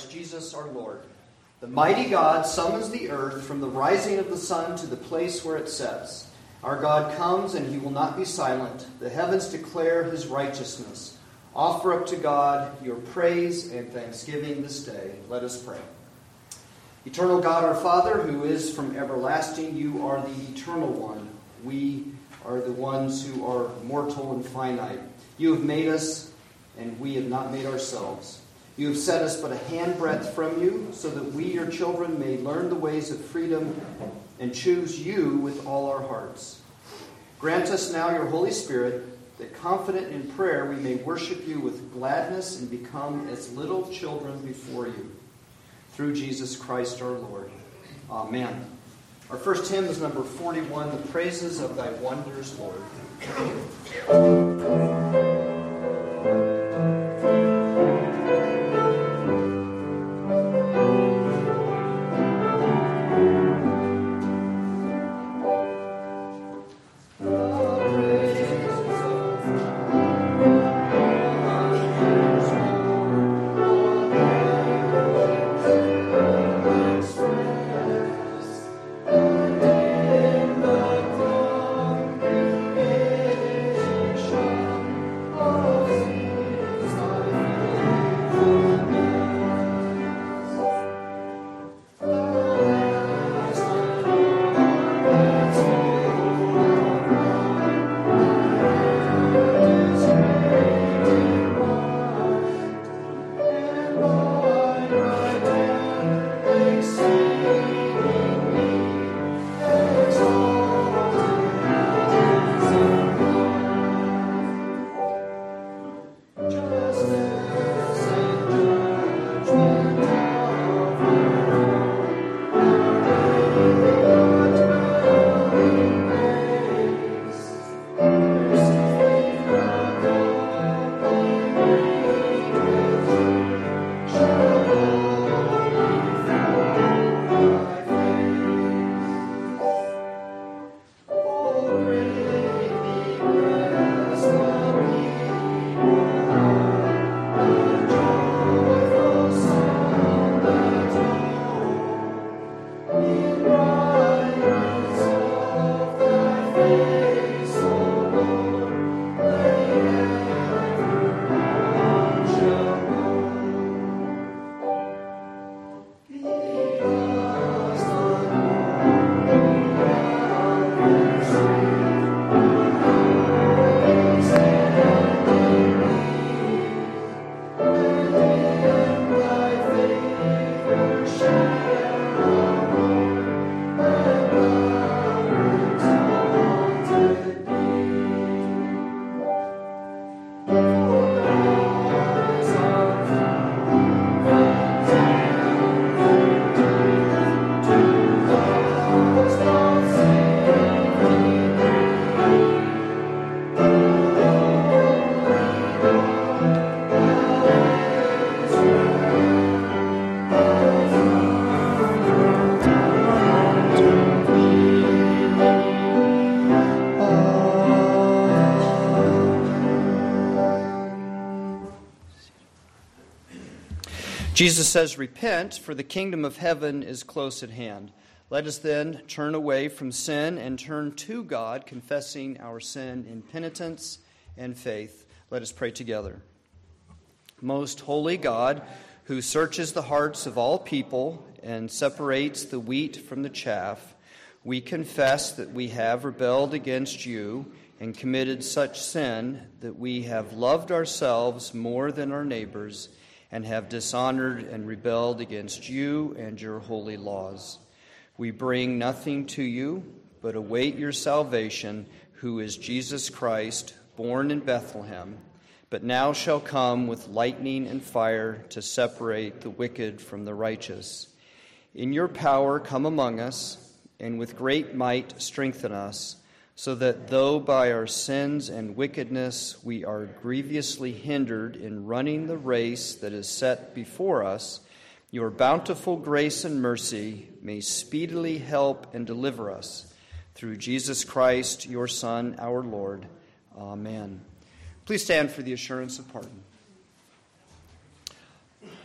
Christ Jesus our Lord. The mighty God summons the earth from the rising of the sun to the place where it sets. Our God comes and he will not be silent. The heavens declare his righteousness. Offer up to God your praise and thanksgiving this day. Let us pray. Eternal God, our Father, who is from everlasting, you are the eternal one. We are the ones who are mortal and finite. You have made us, and we have not made ourselves. You have set us but a handbreadth from you, so that we, your children, may learn the ways of freedom and choose you with all our hearts. Grant us now your Holy Spirit, that confident in prayer we may worship you with gladness and become as little children before you. Through Jesus Christ our Lord. Amen. Our first hymn is number 41, The Praises of Thy Wonders, Lord. Jesus says, Repent, for the kingdom of heaven is close at hand. Let us then turn away from sin and turn to God, confessing our sin in penitence and faith. Let us pray together. Most holy God, who searches the hearts of all people and separates the wheat from the chaff, we confess that we have rebelled against you and committed such sin that we have loved ourselves more than our neighbors and have dishonored and rebelled against you and your holy laws. We bring nothing to you, but await your salvation, who is Jesus Christ, born in Bethlehem, but now shall come with lightning and fire to separate the wicked from the righteous. In your power, come among us, and with great might strengthen us so that though by our sins and wickedness we are grievously hindered in running the race that is set before us, your bountiful grace and mercy may speedily help and deliver us. Through Jesus Christ, your Son, our Lord. Amen. Please stand for the assurance of pardon.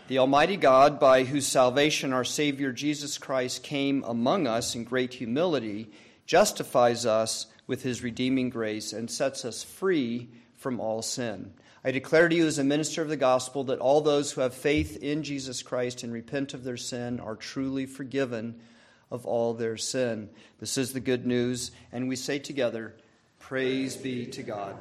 The Almighty God, by whose salvation our Savior Jesus Christ came among us in great humility, justifies us with his redeeming grace and sets us free from all sin. I declare to you as a minister of the gospel that all those who have faith in Jesus Christ and repent of their sin are truly forgiven of all their sin. This is the good news, and we say together, Praise be to God.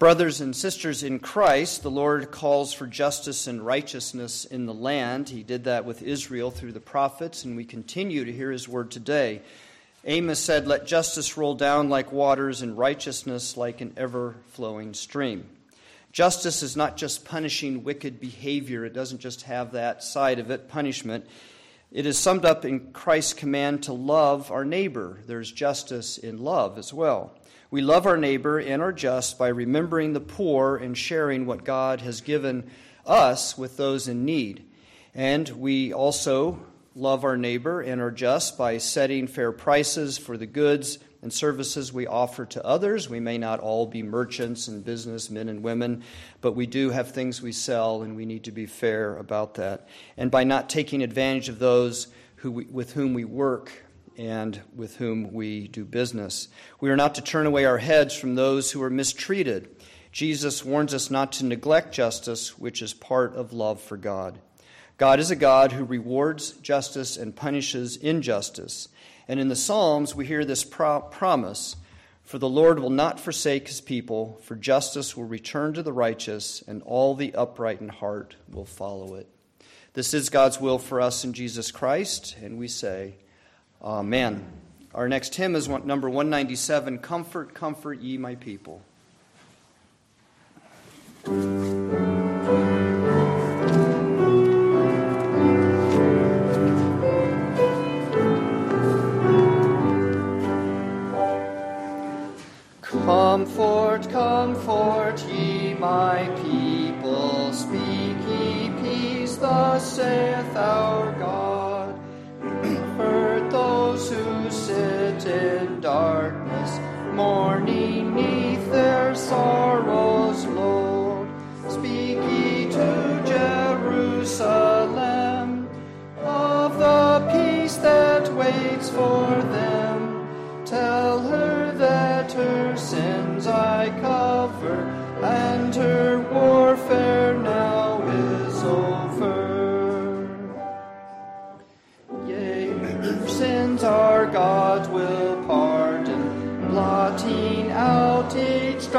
Brothers and sisters in Christ, the Lord calls for justice and righteousness in the land. He did that with Israel through the prophets, and we continue to hear his word today. Amos said, Let justice roll down like waters and righteousness like an ever flowing stream. Justice is not just punishing wicked behavior, it doesn't just have that side of it, punishment. It is summed up in Christ's command to love our neighbor. There's justice in love as well. We love our neighbor and are just by remembering the poor and sharing what God has given us with those in need. And we also love our neighbor and are just by setting fair prices for the goods and services we offer to others. We may not all be merchants and businessmen and women, but we do have things we sell, and we need to be fair about that. And by not taking advantage of those who we, with whom we work and with whom we do business. We are not to turn away our heads from those who are mistreated. Jesus warns us not to neglect justice, which is part of love for God. God is a God who rewards justice and punishes injustice. And in the Psalms, we hear this pro- promise For the Lord will not forsake his people, for justice will return to the righteous, and all the upright in heart will follow it. This is God's will for us in Jesus Christ, and we say, Amen. Our next hymn is number 197 Comfort, Comfort Ye My People. Comfort, comfort ye my people, speak ye peace, thus saith our God darkness, mourning neath their sorrows, Lord. Speak ye to Jerusalem of the peace that waits for them. Tell her that her sins I cover and her warfare out each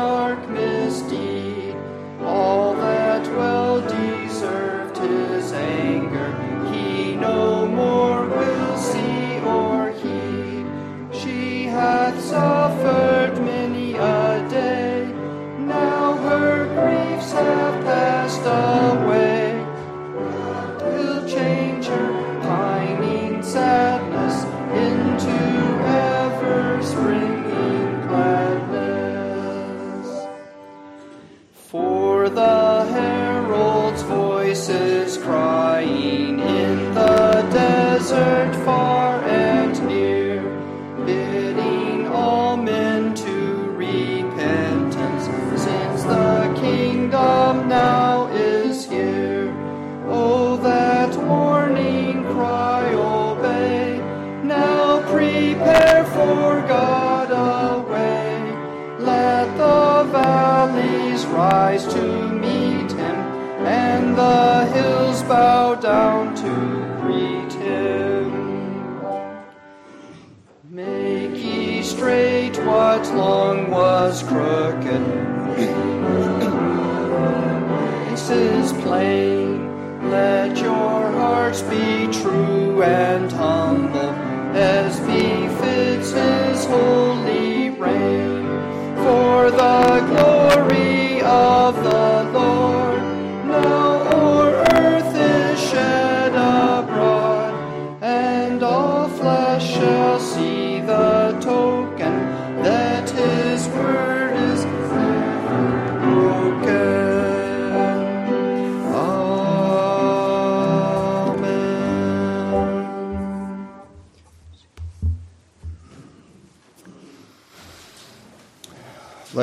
was crooked. this is plain. Let your hearts be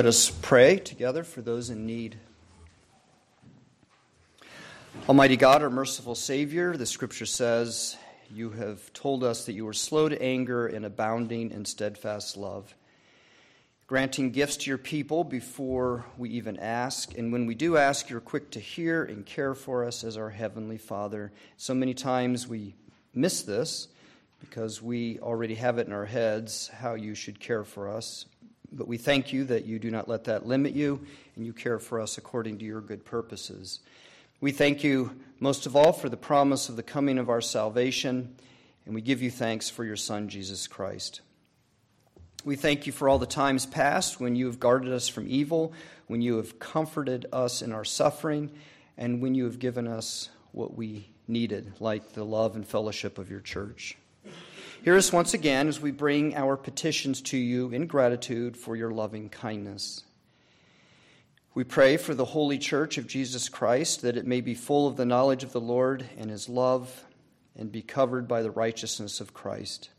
Let us pray together for those in need. Almighty God, our merciful Savior, the scripture says, You have told us that you are slow to anger and abounding in steadfast love, granting gifts to your people before we even ask. And when we do ask, you're quick to hear and care for us as our Heavenly Father. So many times we miss this because we already have it in our heads how you should care for us. But we thank you that you do not let that limit you and you care for us according to your good purposes. We thank you most of all for the promise of the coming of our salvation, and we give you thanks for your Son, Jesus Christ. We thank you for all the times past when you have guarded us from evil, when you have comforted us in our suffering, and when you have given us what we needed, like the love and fellowship of your church. Hear us once again as we bring our petitions to you in gratitude for your loving kindness. We pray for the holy church of Jesus Christ that it may be full of the knowledge of the Lord and his love and be covered by the righteousness of Christ.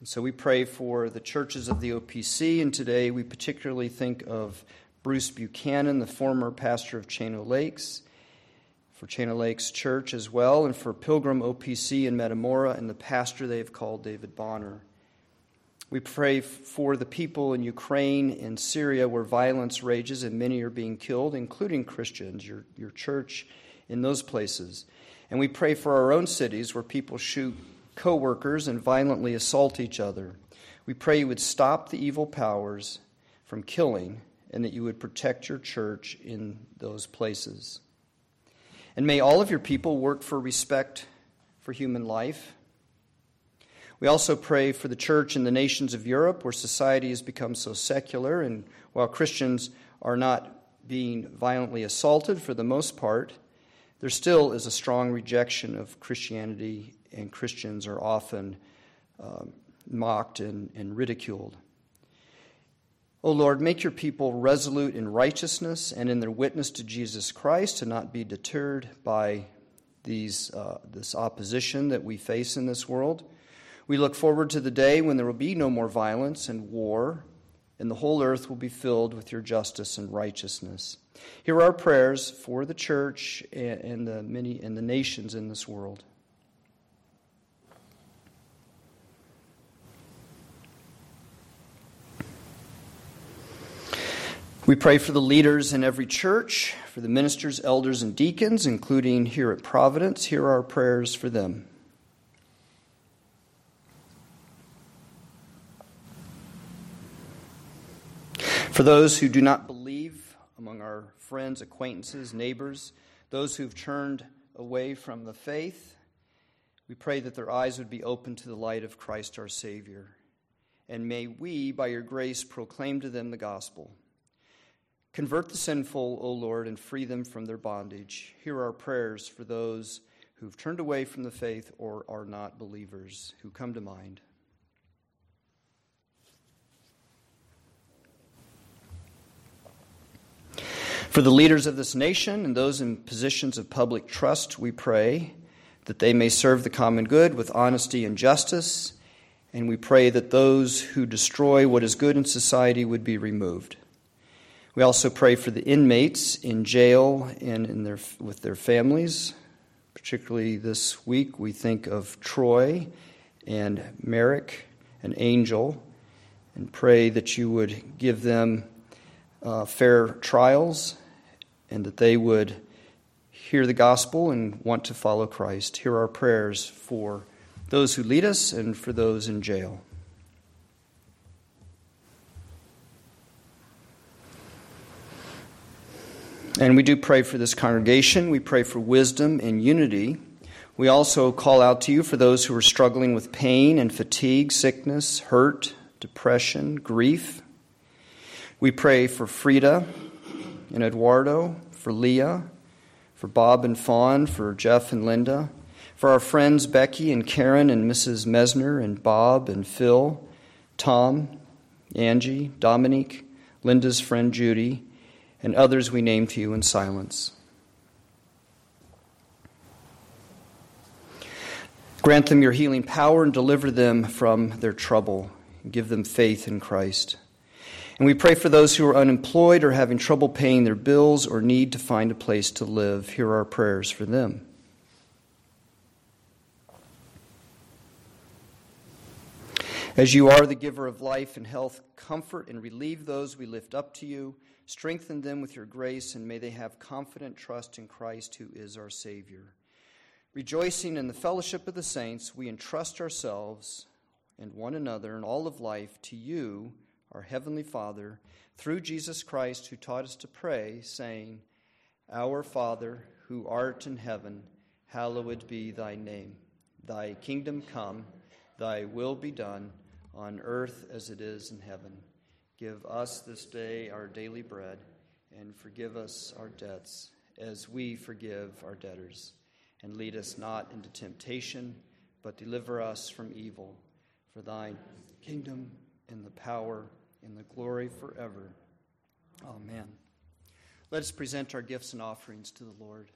And so we pray for the churches of the OPC, and today we particularly think of Bruce Buchanan, the former pastor of Chain O'Lakes, for Chain O'Lakes Church as well, and for Pilgrim OPC in Metamora and the pastor they have called David Bonner. We pray for the people in Ukraine and Syria where violence rages and many are being killed, including Christians, your, your church in those places. And we pray for our own cities where people shoot co workers and violently assault each other. We pray you would stop the evil powers from killing and that you would protect your church in those places. And may all of your people work for respect for human life we also pray for the church in the nations of Europe where society has become so secular, and while Christians are not being violently assaulted for the most part, there still is a strong rejection of Christianity, and Christians are often uh, mocked and, and ridiculed. O Lord, make your people resolute in righteousness and in their witness to Jesus Christ, to not be deterred by these, uh, this opposition that we face in this world. We look forward to the day when there will be no more violence and war, and the whole earth will be filled with your justice and righteousness. Here are our prayers for the church and the many and the nations in this world. We pray for the leaders in every church, for the ministers, elders, and deacons, including here at Providence. Here are our prayers for them. For those who do not believe among our friends, acquaintances, neighbors, those who've turned away from the faith, we pray that their eyes would be open to the light of Christ our Savior. And may we, by your grace, proclaim to them the gospel. Convert the sinful, O Lord, and free them from their bondage. Hear our prayers for those who've turned away from the faith or are not believers who come to mind. For the leaders of this nation and those in positions of public trust, we pray that they may serve the common good with honesty and justice, and we pray that those who destroy what is good in society would be removed. We also pray for the inmates in jail and in their, with their families. Particularly this week, we think of Troy and Merrick and Angel, and pray that you would give them uh, fair trials and that they would hear the gospel and want to follow Christ. Hear our prayers for those who lead us and for those in jail. And we do pray for this congregation. We pray for wisdom and unity. We also call out to you for those who are struggling with pain and fatigue, sickness, hurt, depression, grief. We pray for Frida and Eduardo, for Leah, for Bob and Fawn, for Jeff and Linda, for our friends Becky and Karen and Mrs. Mesner and Bob and Phil, Tom, Angie, Dominique, Linda's friend Judy, and others we name to you in silence. Grant them your healing power and deliver them from their trouble. Give them faith in Christ. And we pray for those who are unemployed or having trouble paying their bills or need to find a place to live. Hear our prayers for them. As you are the giver of life and health, comfort and relieve those we lift up to you. Strengthen them with your grace, and may they have confident trust in Christ, who is our Savior. Rejoicing in the fellowship of the saints, we entrust ourselves and one another and all of life to you, our Heavenly Father, through Jesus Christ, who taught us to pray, saying, Our Father, who art in heaven, hallowed be thy name. Thy kingdom come, thy will be done, on earth as it is in heaven. Give us this day our daily bread, and forgive us our debts, as we forgive our debtors. And lead us not into temptation, but deliver us from evil. For thine kingdom and the power and the glory forever. Amen. Let us present our gifts and offerings to the Lord.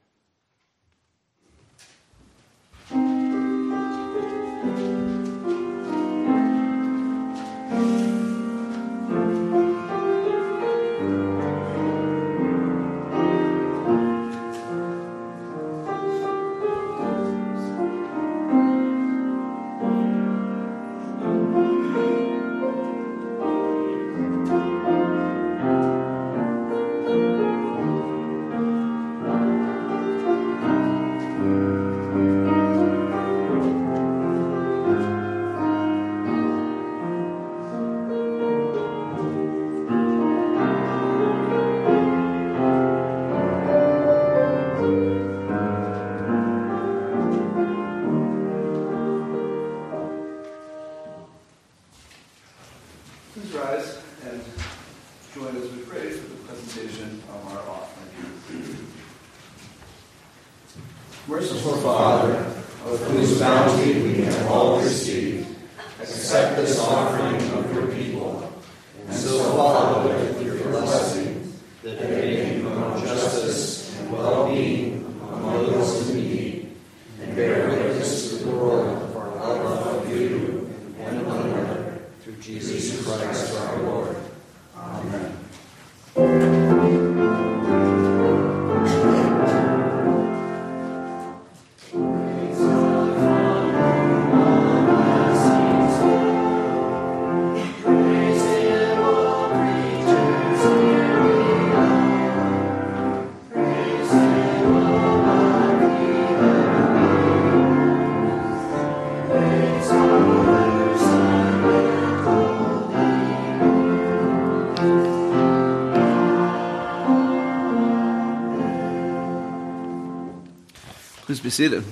Be seated.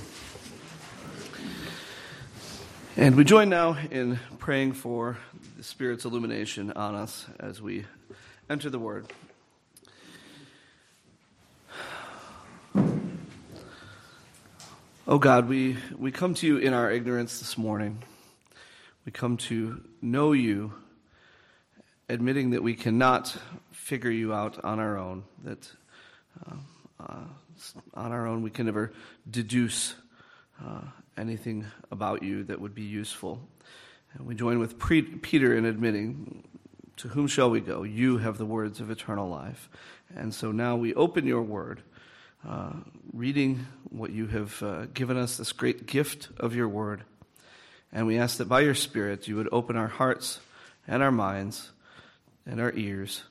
And we join now in praying for the Spirit's illumination on us as we enter the Word. Oh God, we, we come to you in our ignorance this morning. We come to know you, admitting that we cannot figure you out on our own, that uh, uh, on our own we can never deduce uh, anything about you that would be useful. And we join with pre- Peter in admitting, To whom shall we go? You have the words of eternal life. And so now we open your word, uh, reading what you have uh, given us, this great gift of your word. And we ask that by your Spirit you would open our hearts and our minds and our ears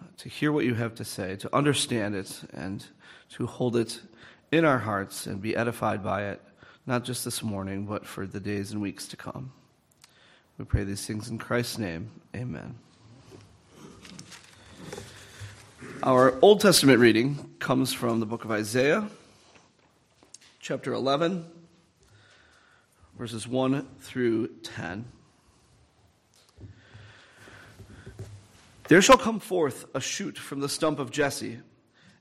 uh, to hear what you have to say, to understand it, and to hold it in our hearts and be edified by it, not just this morning, but for the days and weeks to come. We pray these things in Christ's name. Amen. Our Old Testament reading comes from the book of Isaiah, chapter 11, verses 1 through 10. There shall come forth a shoot from the stump of Jesse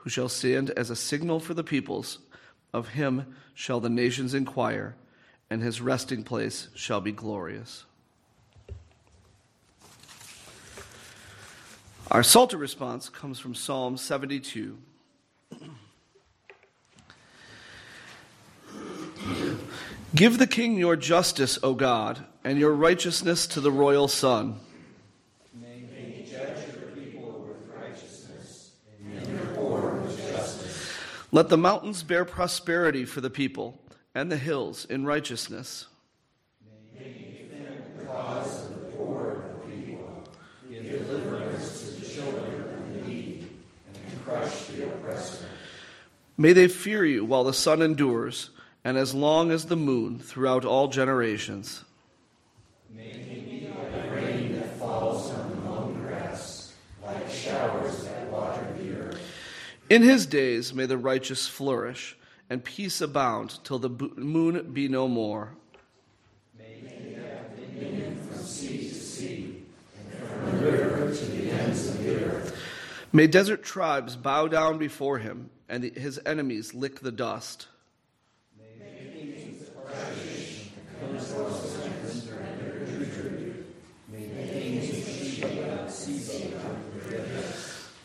who shall stand as a signal for the peoples, of him shall the nations inquire, and his resting place shall be glorious. Our Psalter response comes from Psalm 72. Give the king your justice, O God, and your righteousness to the royal son. May he judge your people with righteousness, and your poor with justice. Let the mountains bear prosperity for the people, and the hills in righteousness. May they fear you while the sun endures, and as long as the moon throughout all generations. May he be like rain that falls on the mown grass, like showers that water the earth. In his days may the righteous flourish, and peace abound till the moon be no more. May desert tribes bow down before him, and his enemies lick the dust.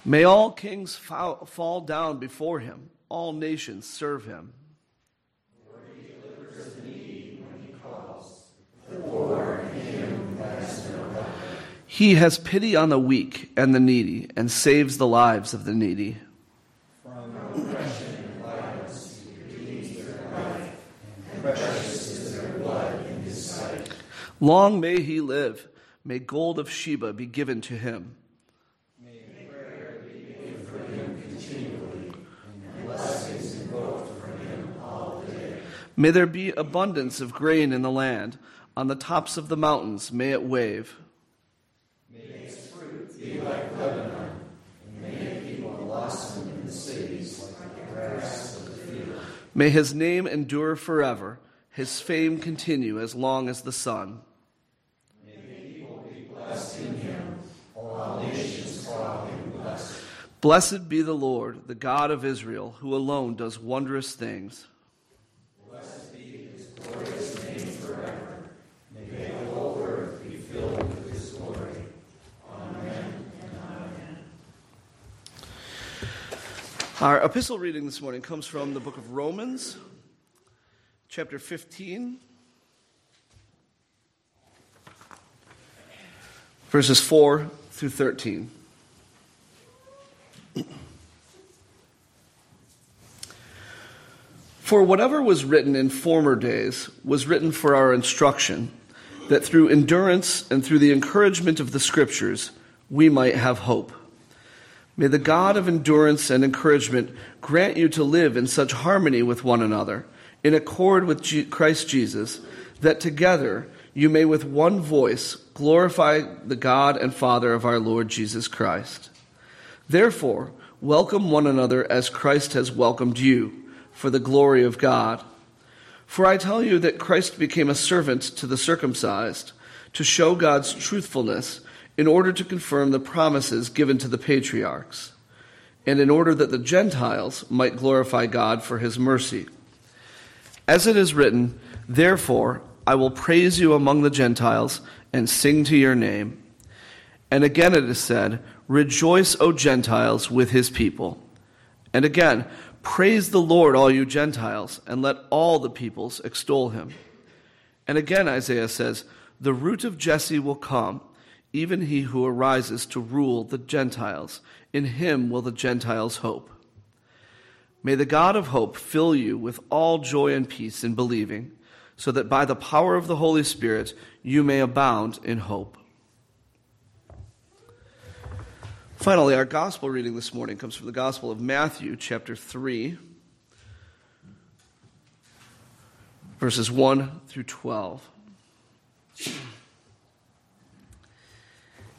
May all kings fall, down before him, all nations serve him. He has pity on the weak and the needy and saves the lives of the needy. Long may he live. May gold of Sheba be given to him. May prayer be made for him continually, and blessings invoked for him all day. May there be abundance of grain in the land. On the tops of the mountains may it wave. May its fruit be like Lebanon, and may it people blossom in the cities like the grass of the field. May his name endure forever, his fame continue as long as the sun. May the people be blessed in him, all nations call him blessed. Blessed be the Lord, the God of Israel, who alone does wondrous things. Blessed be his glorious name forever. May the whole earth be filled with his glory. Amen and amen. Our epistle reading this morning comes from the book of Romans, chapter 15, verses 4 through 13. For whatever was written in former days was written for our instruction, that through endurance and through the encouragement of the Scriptures we might have hope. May the God of endurance and encouragement grant you to live in such harmony with one another, in accord with Je- Christ Jesus, that together you may with one voice glorify the God and Father of our Lord Jesus Christ. Therefore, welcome one another as Christ has welcomed you, for the glory of God. For I tell you that Christ became a servant to the circumcised, to show God's truthfulness, in order to confirm the promises given to the patriarchs, and in order that the Gentiles might glorify God for his mercy. As it is written, Therefore I will praise you among the Gentiles and sing to your name. And again it is said, Rejoice, O Gentiles, with his people. And again, praise the Lord, all you Gentiles, and let all the peoples extol him. And again, Isaiah says, The root of Jesse will come, even he who arises to rule the Gentiles. In him will the Gentiles hope. May the God of hope fill you with all joy and peace in believing, so that by the power of the Holy Spirit you may abound in hope. Finally, our gospel reading this morning comes from the Gospel of Matthew, chapter 3, verses 1 through 12.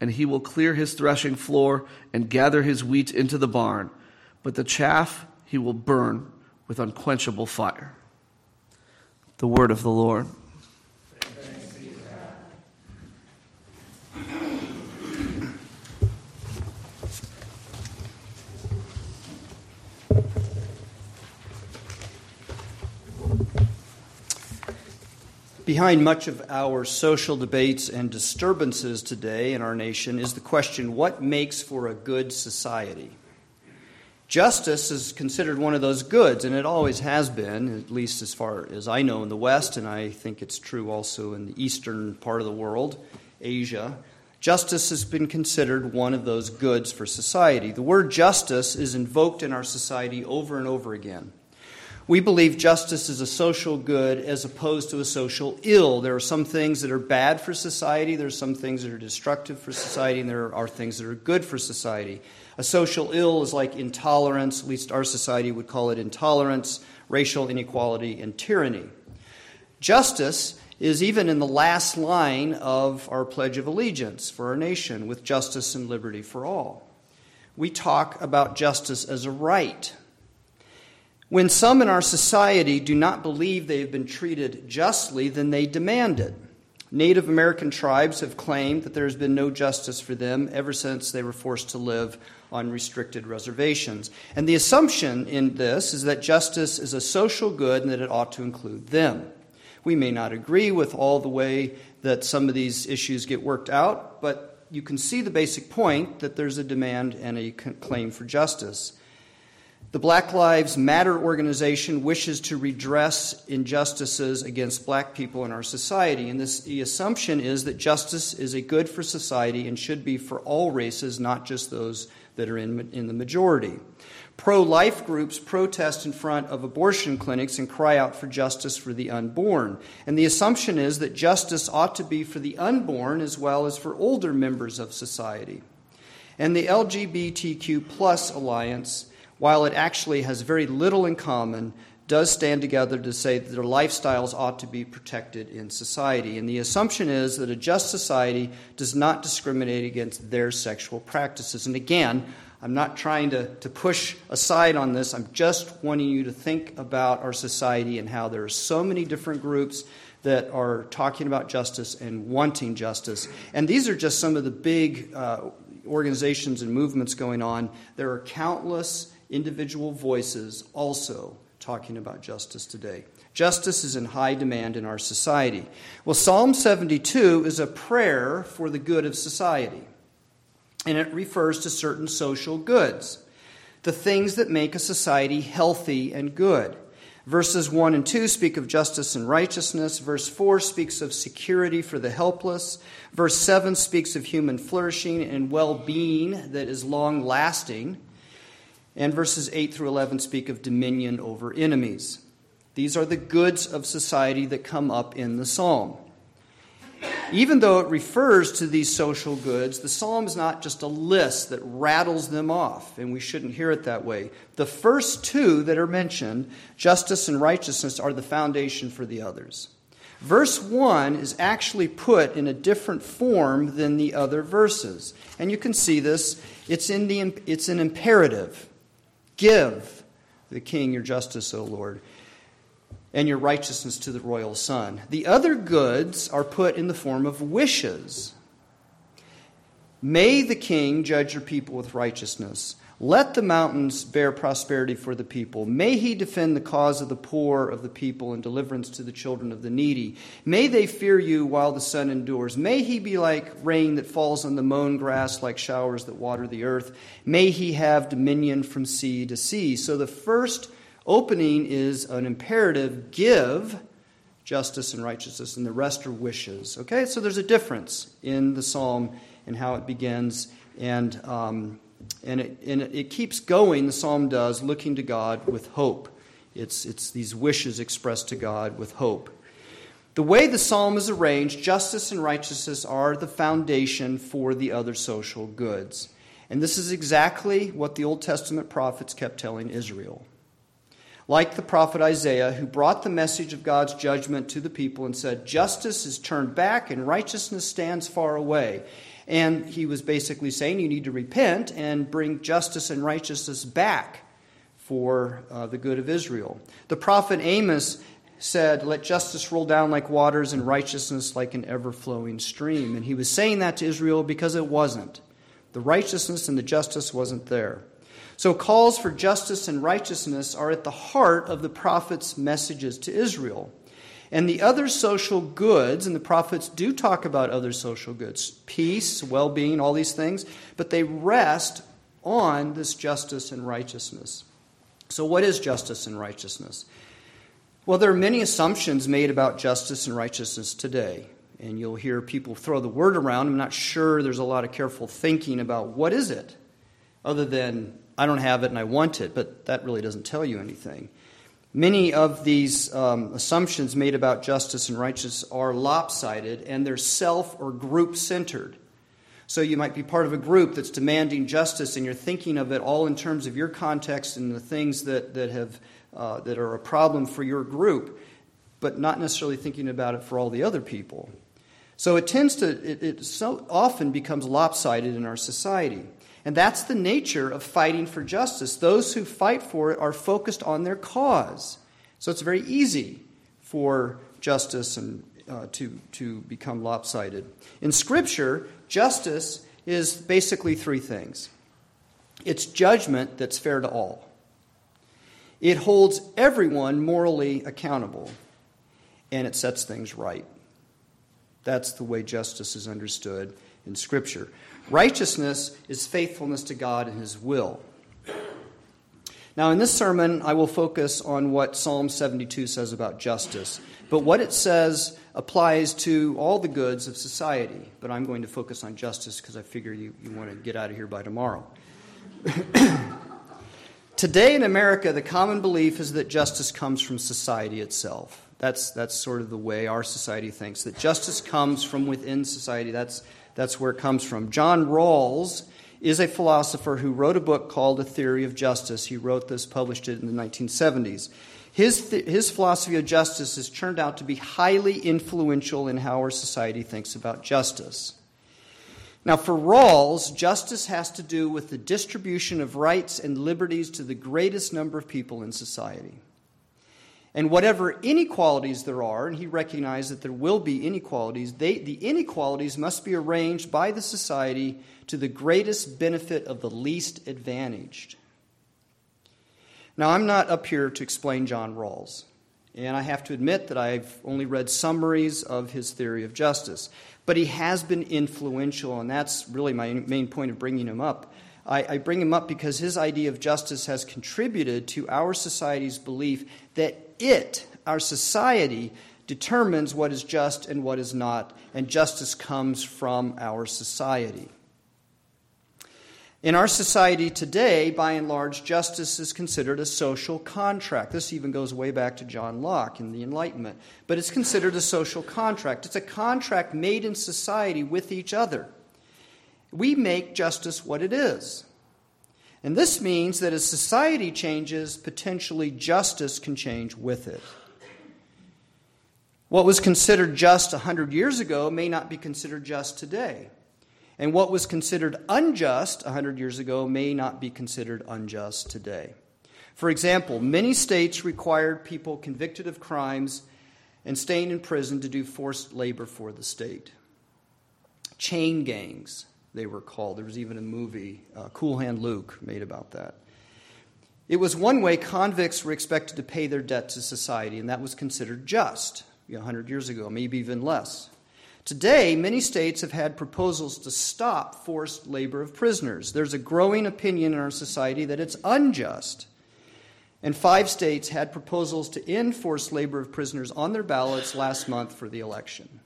and he will clear his threshing floor and gather his wheat into the barn, but the chaff he will burn with unquenchable fire. The word of the Lord. Behind much of our social debates and disturbances today in our nation is the question what makes for a good society? Justice is considered one of those goods, and it always has been, at least as far as I know in the West, and I think it's true also in the eastern part of the world, Asia. Justice has been considered one of those goods for society. The word justice is invoked in our society over and over again. We believe justice is a social good as opposed to a social ill. There are some things that are bad for society, there are some things that are destructive for society, and there are things that are good for society. A social ill is like intolerance, at least our society would call it intolerance, racial inequality, and tyranny. Justice is even in the last line of our Pledge of Allegiance for our nation, with justice and liberty for all. We talk about justice as a right when some in our society do not believe they have been treated justly, then they demand it. Native American tribes have claimed that there has been no justice for them ever since they were forced to live on restricted reservations. And the assumption in this is that justice is a social good and that it ought to include them. We may not agree with all the way that some of these issues get worked out, but you can see the basic point that there's a demand and a claim for justice. The Black Lives Matter organization wishes to redress injustices against black people in our society. And this, the assumption is that justice is a good for society and should be for all races, not just those that are in, in the majority. Pro life groups protest in front of abortion clinics and cry out for justice for the unborn. And the assumption is that justice ought to be for the unborn as well as for older members of society. And the LGBTQ plus alliance while it actually has very little in common, does stand together to say that their lifestyles ought to be protected in society. And the assumption is that a just society does not discriminate against their sexual practices. And again, I'm not trying to, to push aside on this. I'm just wanting you to think about our society and how there are so many different groups that are talking about justice and wanting justice. And these are just some of the big uh, organizations and movements going on. There are countless individual voices also talking about justice today. Justice is in high demand in our society. Well, Psalm 72 is a prayer for the good of society, and it refers to certain social goods, the things that make a society healthy and good. Verses 1 and 2 speak of justice and righteousness. Verse 4 speaks of security for the helpless. Verse 7 speaks of human flourishing and well being that is long lasting. And verses 8 through 11 speak of dominion over enemies. These are the goods of society that come up in the psalm. Even though it refers to these social goods, the psalm is not just a list that rattles them off, and we shouldn't hear it that way. The first two that are mentioned, justice and righteousness, are the foundation for the others. Verse 1 is actually put in a different form than the other verses. And you can see this. It's, in the, it's an imperative. Give the king your justice, O Lord and your righteousness to the royal son. The other goods are put in the form of wishes. May the king judge your people with righteousness. Let the mountains bear prosperity for the people. May he defend the cause of the poor of the people and deliverance to the children of the needy. May they fear you while the sun endures. May he be like rain that falls on the mown grass, like showers that water the earth. May he have dominion from sea to sea. So the first Opening is an imperative give justice and righteousness, and the rest are wishes. Okay, so there's a difference in the psalm and how it begins, and, um, and, it, and it keeps going, the psalm does, looking to God with hope. It's, it's these wishes expressed to God with hope. The way the psalm is arranged, justice and righteousness are the foundation for the other social goods. And this is exactly what the Old Testament prophets kept telling Israel like the prophet Isaiah, who brought the message of God's judgment to the people and said, Justice is turned back and righteousness stands far away. And he was basically saying, You need to repent and bring justice and righteousness back for uh, the good of Israel. The prophet Amos said, Let justice roll down like waters and righteousness like an ever flowing stream. And he was saying that to Israel because it wasn't. The righteousness and the justice wasn't there. So, calls for justice and righteousness are at the heart of the prophet's messages to Israel. And the other social goods, and the prophets do talk about other social goods peace, well being, all these things, but they rest on this justice and righteousness. So, what is justice and righteousness? Well, there are many assumptions made about justice and righteousness today. And you'll hear people throw the word around. I'm not sure there's a lot of careful thinking about what is it, other than I don't have it and I want it, but that really doesn't tell you anything. Many of these um, assumptions made about justice and righteousness are lopsided and they're self or group centered. So you might be part of a group that's demanding justice and you're thinking of it all in terms of your context and the things that, that, have, uh, that are a problem for your group, but not necessarily thinking about it for all the other people. So it tends to, it, it so often becomes lopsided in our society. And that's the nature of fighting for justice. Those who fight for it are focused on their cause. So it's very easy for justice and, uh, to, to become lopsided. In Scripture, justice is basically three things it's judgment that's fair to all, it holds everyone morally accountable, and it sets things right. That's the way justice is understood in Scripture. Righteousness is faithfulness to God and His will. Now, in this sermon, I will focus on what Psalm 72 says about justice, but what it says applies to all the goods of society. But I'm going to focus on justice because I figure you, you want to get out of here by tomorrow. Today in America, the common belief is that justice comes from society itself. That's, that's sort of the way our society thinks, that justice comes from within society. That's, that's where it comes from. John Rawls is a philosopher who wrote a book called A Theory of Justice. He wrote this, published it in the 1970s. His, th- his philosophy of justice has turned out to be highly influential in how our society thinks about justice. Now, for Rawls, justice has to do with the distribution of rights and liberties to the greatest number of people in society. And whatever inequalities there are, and he recognized that there will be inequalities, they, the inequalities must be arranged by the society to the greatest benefit of the least advantaged. Now, I'm not up here to explain John Rawls, And I have to admit that I've only read summaries of his theory of justice. But he has been influential, and that's really my main point of bringing him up. I, I bring him up because his idea of justice has contributed to our society's belief that it, our society, determines what is just and what is not, and justice comes from our society. In our society today, by and large, justice is considered a social contract. This even goes way back to John Locke in the Enlightenment. But it's considered a social contract. It's a contract made in society with each other. We make justice what it is. And this means that as society changes, potentially justice can change with it. What was considered just 100 years ago may not be considered just today. And what was considered unjust 100 years ago may not be considered unjust today. For example, many states required people convicted of crimes and staying in prison to do forced labor for the state. Chain gangs, they were called. There was even a movie, uh, Cool Hand Luke, made about that. It was one way convicts were expected to pay their debt to society, and that was considered just you know, 100 years ago, maybe even less. Today, many states have had proposals to stop forced labor of prisoners. There's a growing opinion in our society that it's unjust. And five states had proposals to end forced labor of prisoners on their ballots last month for the election.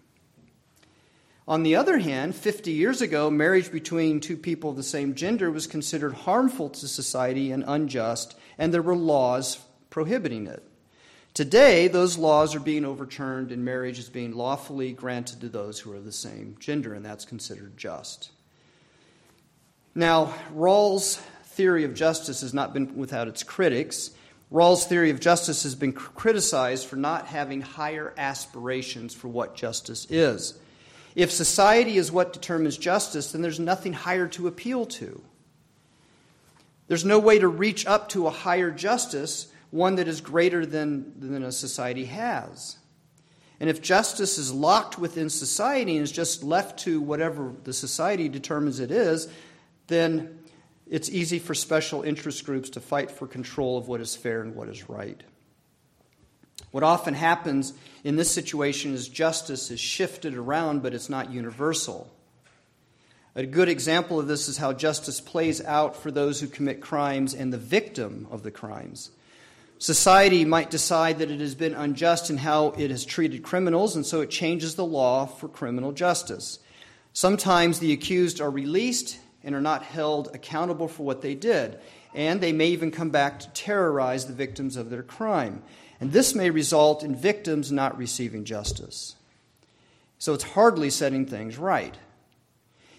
On the other hand, 50 years ago, marriage between two people of the same gender was considered harmful to society and unjust, and there were laws prohibiting it. Today, those laws are being overturned and marriage is being lawfully granted to those who are the same gender, and that's considered just. Now, Rawls' theory of justice has not been without its critics. Rawls' theory of justice has been criticized for not having higher aspirations for what justice is. If society is what determines justice, then there's nothing higher to appeal to. There's no way to reach up to a higher justice one that is greater than, than a society has. And if justice is locked within society and is just left to whatever the society determines it is, then it's easy for special interest groups to fight for control of what is fair and what is right. What often happens in this situation is justice is shifted around, but it's not universal. A good example of this is how justice plays out for those who commit crimes and the victim of the crimes. Society might decide that it has been unjust in how it has treated criminals, and so it changes the law for criminal justice. Sometimes the accused are released and are not held accountable for what they did, and they may even come back to terrorize the victims of their crime. And this may result in victims not receiving justice. So it's hardly setting things right.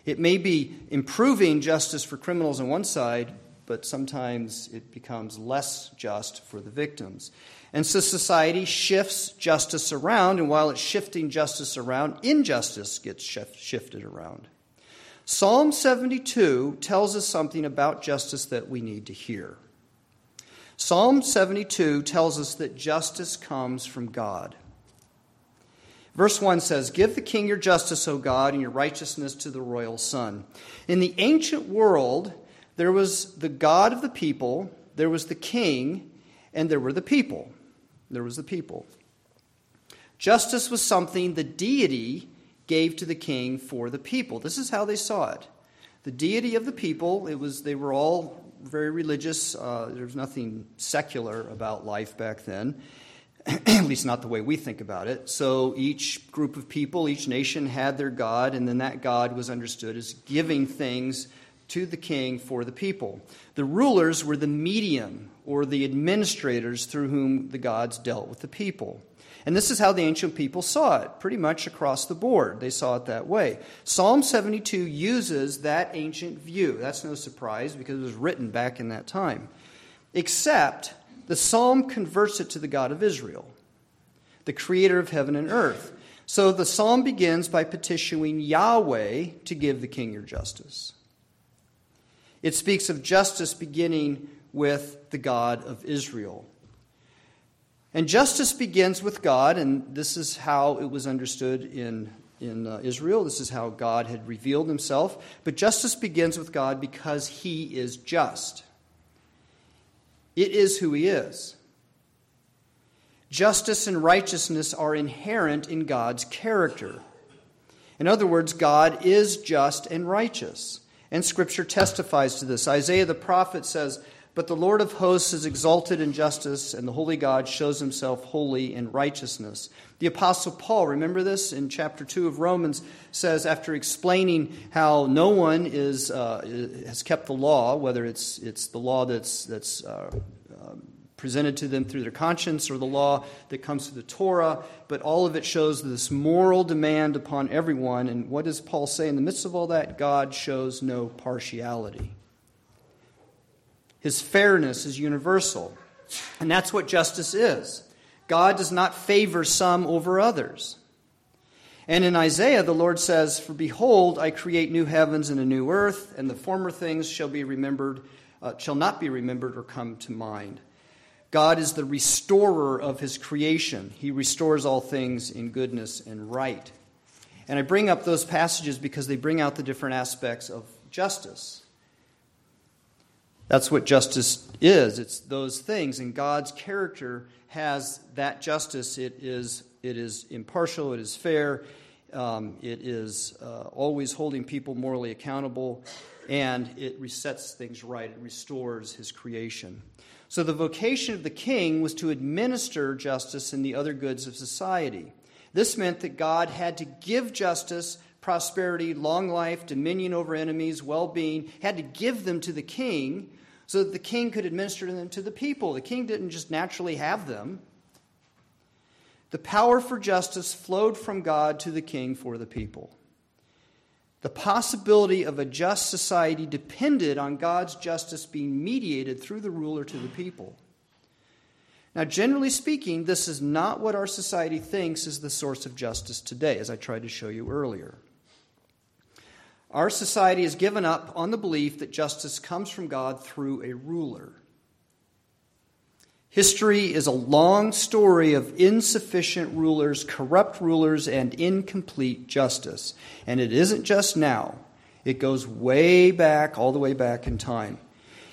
It may be improving justice for criminals on one side, but sometimes it becomes less just for the victims. And so society shifts justice around, and while it's shifting justice around, injustice gets shifted around. Psalm 72 tells us something about justice that we need to hear. Psalm 72 tells us that justice comes from God. Verse 1 says, Give the king your justice, O God, and your righteousness to the royal son. In the ancient world, there was the God of the people, there was the king, and there were the people. There was the people. Justice was something the deity gave to the king for the people. This is how they saw it. The deity of the people, it was they were all very religious. Uh, there was nothing secular about life back then, at least not the way we think about it. So each group of people, each nation had their God, and then that God was understood as giving things to the king for the people. The rulers were the medium or the administrators through whom the gods dealt with the people. And this is how the ancient people saw it, pretty much across the board. They saw it that way. Psalm 72 uses that ancient view. That's no surprise because it was written back in that time. Except the psalm converts it to the God of Israel, the creator of heaven and earth. So the psalm begins by petitioning Yahweh to give the king your justice. It speaks of justice beginning with the God of Israel. And justice begins with God, and this is how it was understood in, in uh, Israel. This is how God had revealed himself. But justice begins with God because he is just. It is who he is. Justice and righteousness are inherent in God's character. In other words, God is just and righteous. And Scripture testifies to this. Isaiah the prophet says, But the Lord of hosts is exalted in justice, and the holy God shows himself holy in righteousness. The Apostle Paul, remember this in chapter 2 of Romans, says, after explaining how no one is, uh, has kept the law, whether it's, it's the law that's, that's uh, um, presented to them through their conscience or the law that comes through the Torah, but all of it shows this moral demand upon everyone. And what does Paul say? In the midst of all that, God shows no partiality. His fairness is universal. And that's what justice is. God does not favor some over others. And in Isaiah, the Lord says, For behold, I create new heavens and a new earth, and the former things shall be remembered, uh, shall not be remembered or come to mind. God is the restorer of his creation. He restores all things in goodness and right. And I bring up those passages because they bring out the different aspects of justice. That's what justice is. It's those things. And God's character has that justice. It is, it is impartial, it is fair, um, it is uh, always holding people morally accountable, and it resets things right. It restores his creation. So the vocation of the king was to administer justice and the other goods of society. This meant that God had to give justice, prosperity, long life, dominion over enemies, well being, had to give them to the king so that the king could administer them to the people. The king didn't just naturally have them. The power for justice flowed from God to the king for the people. The possibility of a just society depended on God's justice being mediated through the ruler to the people. Now, generally speaking, this is not what our society thinks is the source of justice today, as I tried to show you earlier. Our society has given up on the belief that justice comes from God through a ruler. History is a long story of insufficient rulers, corrupt rulers, and incomplete justice. And it isn't just now, it goes way back, all the way back in time.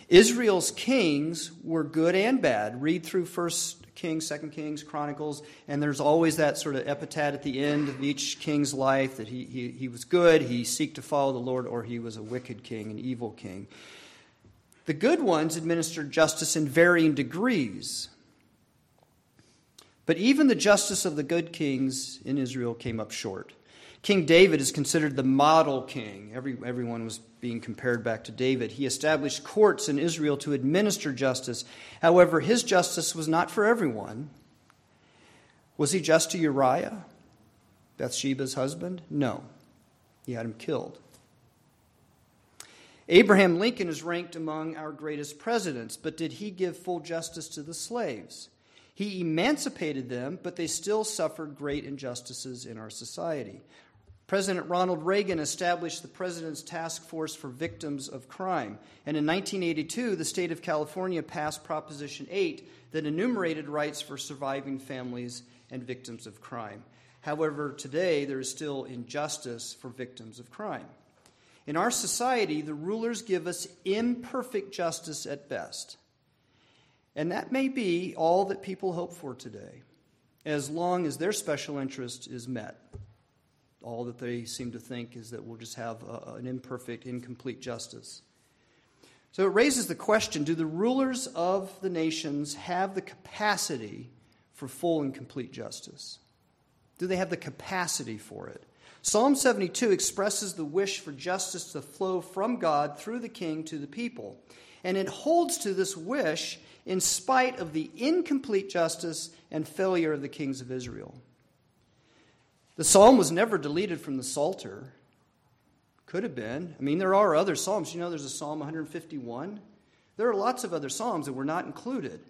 Israel's kings were good and bad. Read through 1st Kings, 2nd Kings, Chronicles, and there's always that sort of epithet at the end of each king's life that he, he, he was good, he seeked to follow the Lord, or he was a wicked king, an evil king. The good ones administered justice in varying degrees. But even the justice of the good kings in Israel came up short. King David is considered the model king. Every, everyone was being compared back to David. He established courts in Israel to administer justice. However, his justice was not for everyone. Was he just to Uriah, Bathsheba's husband? No. He had him killed. Abraham Lincoln is ranked among our greatest presidents, but did he give full justice to the slaves? He emancipated them, but they still suffered great injustices in our society. President Ronald Reagan established the President's Task Force for Victims of Crime. And in 1982, the state of California passed Proposition 8 that enumerated rights for surviving families and victims of crime. However, today there is still injustice for victims of crime. In our society, the rulers give us imperfect justice at best. And that may be all that people hope for today, as long as their special interest is met. All that they seem to think is that we'll just have a, an imperfect, incomplete justice. So it raises the question do the rulers of the nations have the capacity for full and complete justice? Do they have the capacity for it? Psalm 72 expresses the wish for justice to flow from God through the king to the people. And it holds to this wish in spite of the incomplete justice and failure of the kings of Israel. The psalm was never deleted from the Psalter. Could have been. I mean, there are other psalms. You know, there's a Psalm 151. There are lots of other psalms that were not included.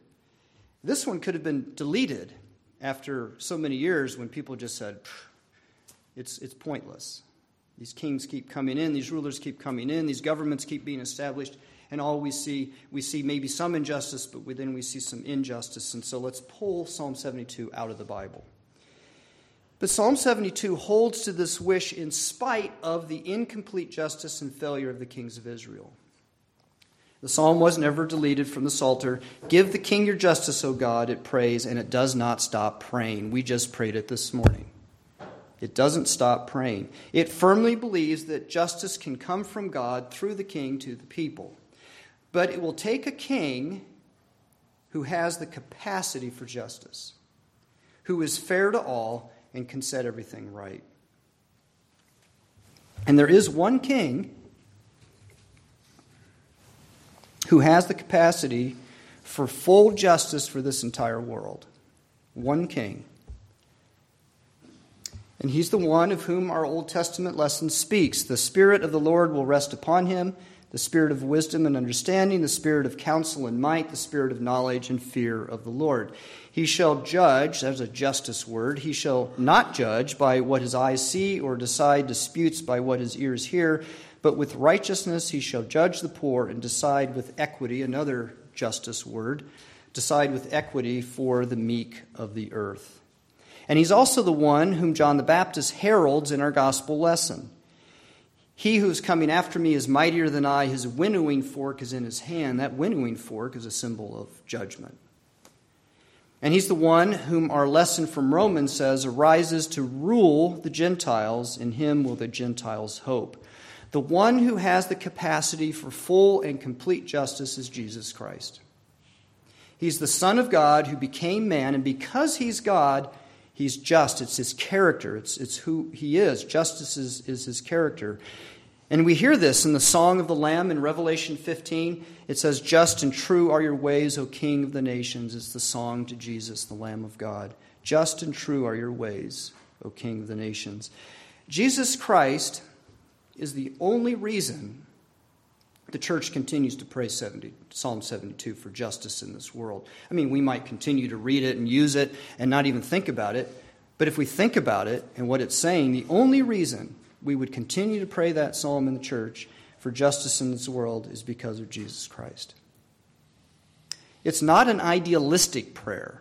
This one could have been deleted after so many years when people just said, it's, it's pointless. These kings keep coming in, these rulers keep coming in, these governments keep being established, and all we see, we see maybe some injustice, but then we see some injustice. And so let's pull Psalm 72 out of the Bible. But Psalm 72 holds to this wish in spite of the incomplete justice and failure of the kings of Israel. The psalm was never deleted from the Psalter. Give the king your justice, O God, it prays, and it does not stop praying. We just prayed it this morning. It doesn't stop praying. It firmly believes that justice can come from God through the king to the people. But it will take a king who has the capacity for justice, who is fair to all and can set everything right. And there is one king who has the capacity for full justice for this entire world. One king. And he's the one of whom our Old Testament lesson speaks. The Spirit of the Lord will rest upon him the Spirit of wisdom and understanding, the Spirit of counsel and might, the Spirit of knowledge and fear of the Lord. He shall judge, that's a justice word, he shall not judge by what his eyes see or decide disputes by what his ears hear, but with righteousness he shall judge the poor and decide with equity, another justice word, decide with equity for the meek of the earth. And he's also the one whom John the Baptist heralds in our gospel lesson. He who's coming after me is mightier than I. His winnowing fork is in his hand. That winnowing fork is a symbol of judgment. And he's the one whom our lesson from Romans says arises to rule the Gentiles. In him will the Gentiles hope. The one who has the capacity for full and complete justice is Jesus Christ. He's the Son of God who became man, and because he's God, he's just. It's his character, it's, it's who he is. Justice is, is his character. And we hear this in the Song of the Lamb in Revelation 15. It says, Just and true are your ways, O King of the nations. It's the song to Jesus, the Lamb of God. Just and true are your ways, O King of the nations. Jesus Christ is the only reason the church continues to pray 70, Psalm 72 for justice in this world. I mean, we might continue to read it and use it and not even think about it, but if we think about it and what it's saying, the only reason we would continue to pray that psalm in the church for justice in this world is because of Jesus Christ. It's not an idealistic prayer.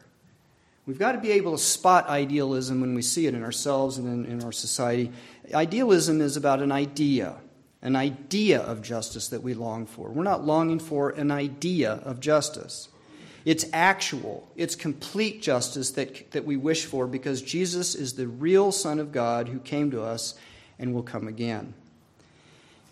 We've got to be able to spot idealism when we see it in ourselves and in, in our society. Idealism is about an idea, an idea of justice that we long for. We're not longing for an idea of justice. It's actual, it's complete justice that, that we wish for because Jesus is the real Son of God who came to us and will come again.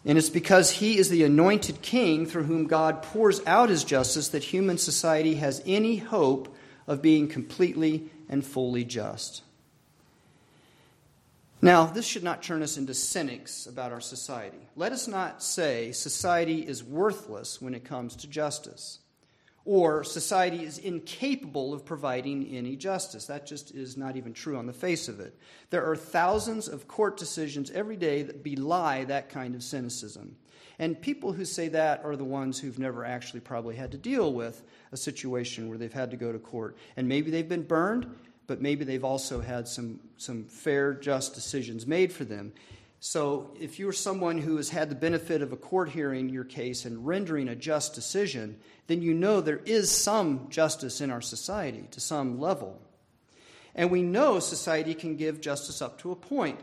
And it's because he is the anointed king through whom God pours out his justice that human society has any hope of being completely and fully just. Now, this should not turn us into cynics about our society. Let us not say society is worthless when it comes to justice, or society is incapable of providing any justice. That just is not even true on the face of it. There are thousands of court decisions every day that belie that kind of cynicism. And people who say that are the ones who've never actually probably had to deal with a situation where they've had to go to court. And maybe they've been burned, but maybe they've also had some, some fair, just decisions made for them. So if you're someone who has had the benefit of a court hearing your case and rendering a just decision, then you know there is some justice in our society to some level. And we know society can give justice up to a point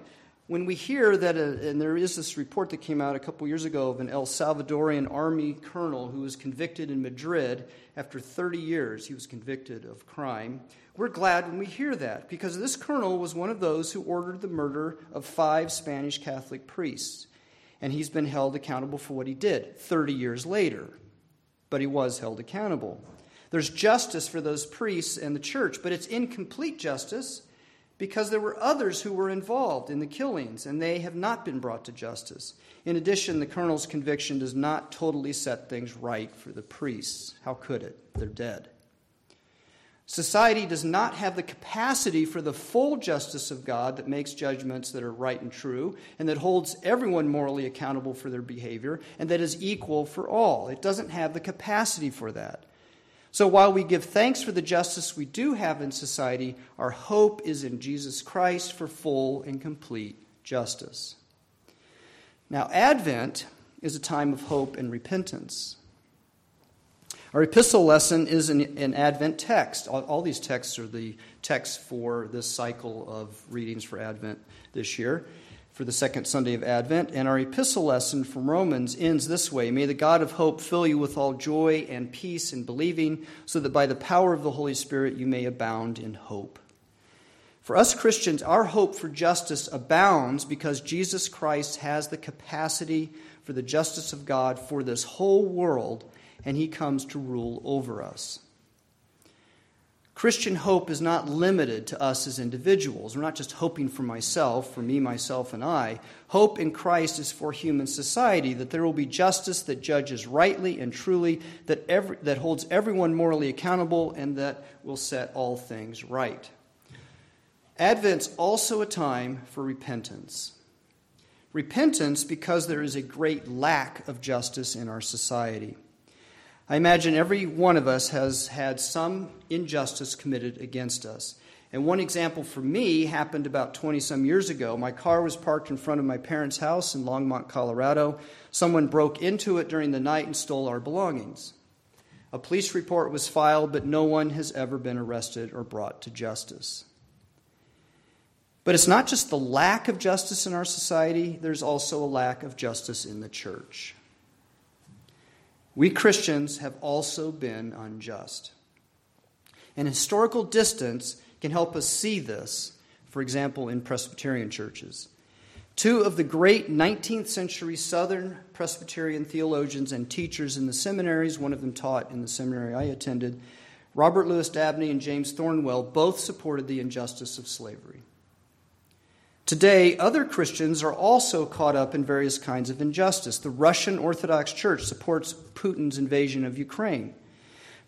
when we hear that, a, and there is this report that came out a couple years ago of an El Salvadorian army colonel who was convicted in Madrid after 30 years, he was convicted of crime. We're glad when we hear that because this colonel was one of those who ordered the murder of five Spanish Catholic priests. And he's been held accountable for what he did 30 years later. But he was held accountable. There's justice for those priests and the church, but it's incomplete justice because there were others who were involved in the killings and they have not been brought to justice. In addition, the colonel's conviction does not totally set things right for the priests. How could it? They're dead. Society does not have the capacity for the full justice of God that makes judgments that are right and true and that holds everyone morally accountable for their behavior and that is equal for all. It doesn't have the capacity for that. So while we give thanks for the justice we do have in society, our hope is in Jesus Christ for full and complete justice. Now, Advent is a time of hope and repentance. Our epistle lesson is an, an Advent text. All, all, these texts are the texts for this cycle of readings for Advent this year. For the second Sunday of Advent, and our epistle lesson from Romans ends this way May the God of hope fill you with all joy and peace in believing, so that by the power of the Holy Spirit you may abound in hope. For us Christians, our hope for justice abounds because Jesus Christ has the capacity for the justice of God for this whole world, and he comes to rule over us. Christian hope is not limited to us as individuals. We're not just hoping for myself, for me, myself, and I. Hope in Christ is for human society, that there will be justice that judges rightly and truly, that, every, that holds everyone morally accountable, and that will set all things right. Advent's also a time for repentance. Repentance because there is a great lack of justice in our society. I imagine every one of us has had some injustice committed against us. And one example for me happened about 20 some years ago. My car was parked in front of my parents' house in Longmont, Colorado. Someone broke into it during the night and stole our belongings. A police report was filed, but no one has ever been arrested or brought to justice. But it's not just the lack of justice in our society, there's also a lack of justice in the church. We Christians have also been unjust. And historical distance can help us see this, for example, in Presbyterian churches. Two of the great 19th century Southern Presbyterian theologians and teachers in the seminaries, one of them taught in the seminary I attended, Robert Lewis Dabney and James Thornwell, both supported the injustice of slavery. Today, other Christians are also caught up in various kinds of injustice. The Russian Orthodox Church supports Putin's invasion of Ukraine.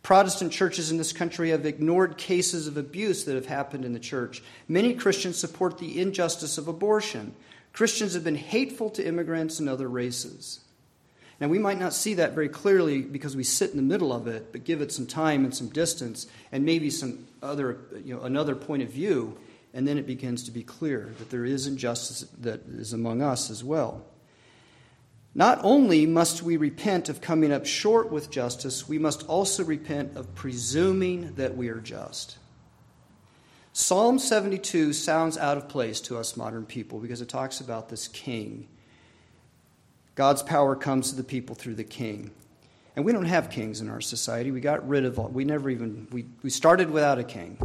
Protestant churches in this country have ignored cases of abuse that have happened in the church. Many Christians support the injustice of abortion. Christians have been hateful to immigrants and other races. Now, we might not see that very clearly because we sit in the middle of it, but give it some time and some distance and maybe some other, you know, another point of view and then it begins to be clear that there is injustice that is among us as well. Not only must we repent of coming up short with justice, we must also repent of presuming that we are just. Psalm 72 sounds out of place to us modern people because it talks about this king. God's power comes to the people through the king. And we don't have kings in our society. We got rid of all, we never even, we, we started without a king.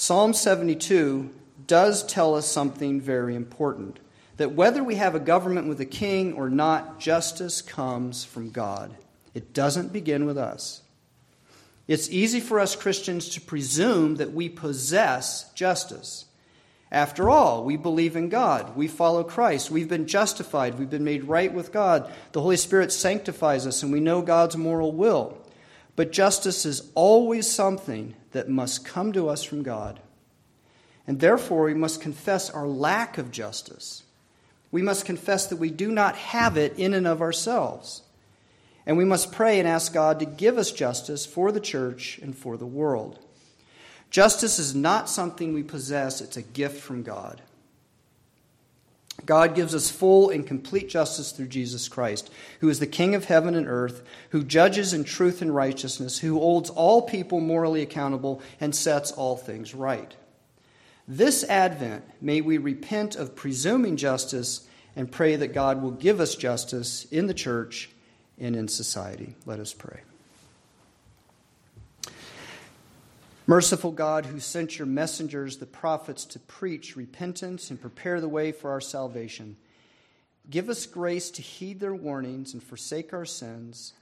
Psalm 72 does tell us something very important that whether we have a government with a king or not, justice comes from God. It doesn't begin with us. It's easy for us Christians to presume that we possess justice. After all, we believe in God. We follow Christ. We've been justified. We've been made right with God. The Holy Spirit sanctifies us, and we know God's moral will. But justice is always something that must come to us from God. And therefore, we must confess our lack of justice. We must confess that we do not have it in and of ourselves. And we must pray and ask God to give us justice for the church and for the world. Justice is not something we possess, it's a gift from God. God gives us full and complete justice through Jesus Christ, who is the King of heaven and earth, who judges in truth and righteousness, who holds all people morally accountable, and sets all things right. This Advent, may we repent of presuming justice and pray that God will give us justice in the church and in society. Let us pray. Merciful God, who sent your messengers, the prophets, to preach repentance and prepare the way for our salvation, give us grace to heed their warnings and forsake our sins,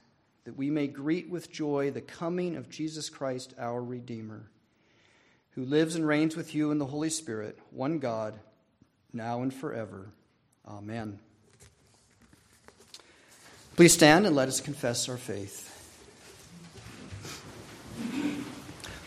that we may greet with joy the coming of Jesus Christ, our Redeemer, who lives and reigns with you in the Holy Spirit, one God, now and forever. Amen. Please stand and let us confess our faith.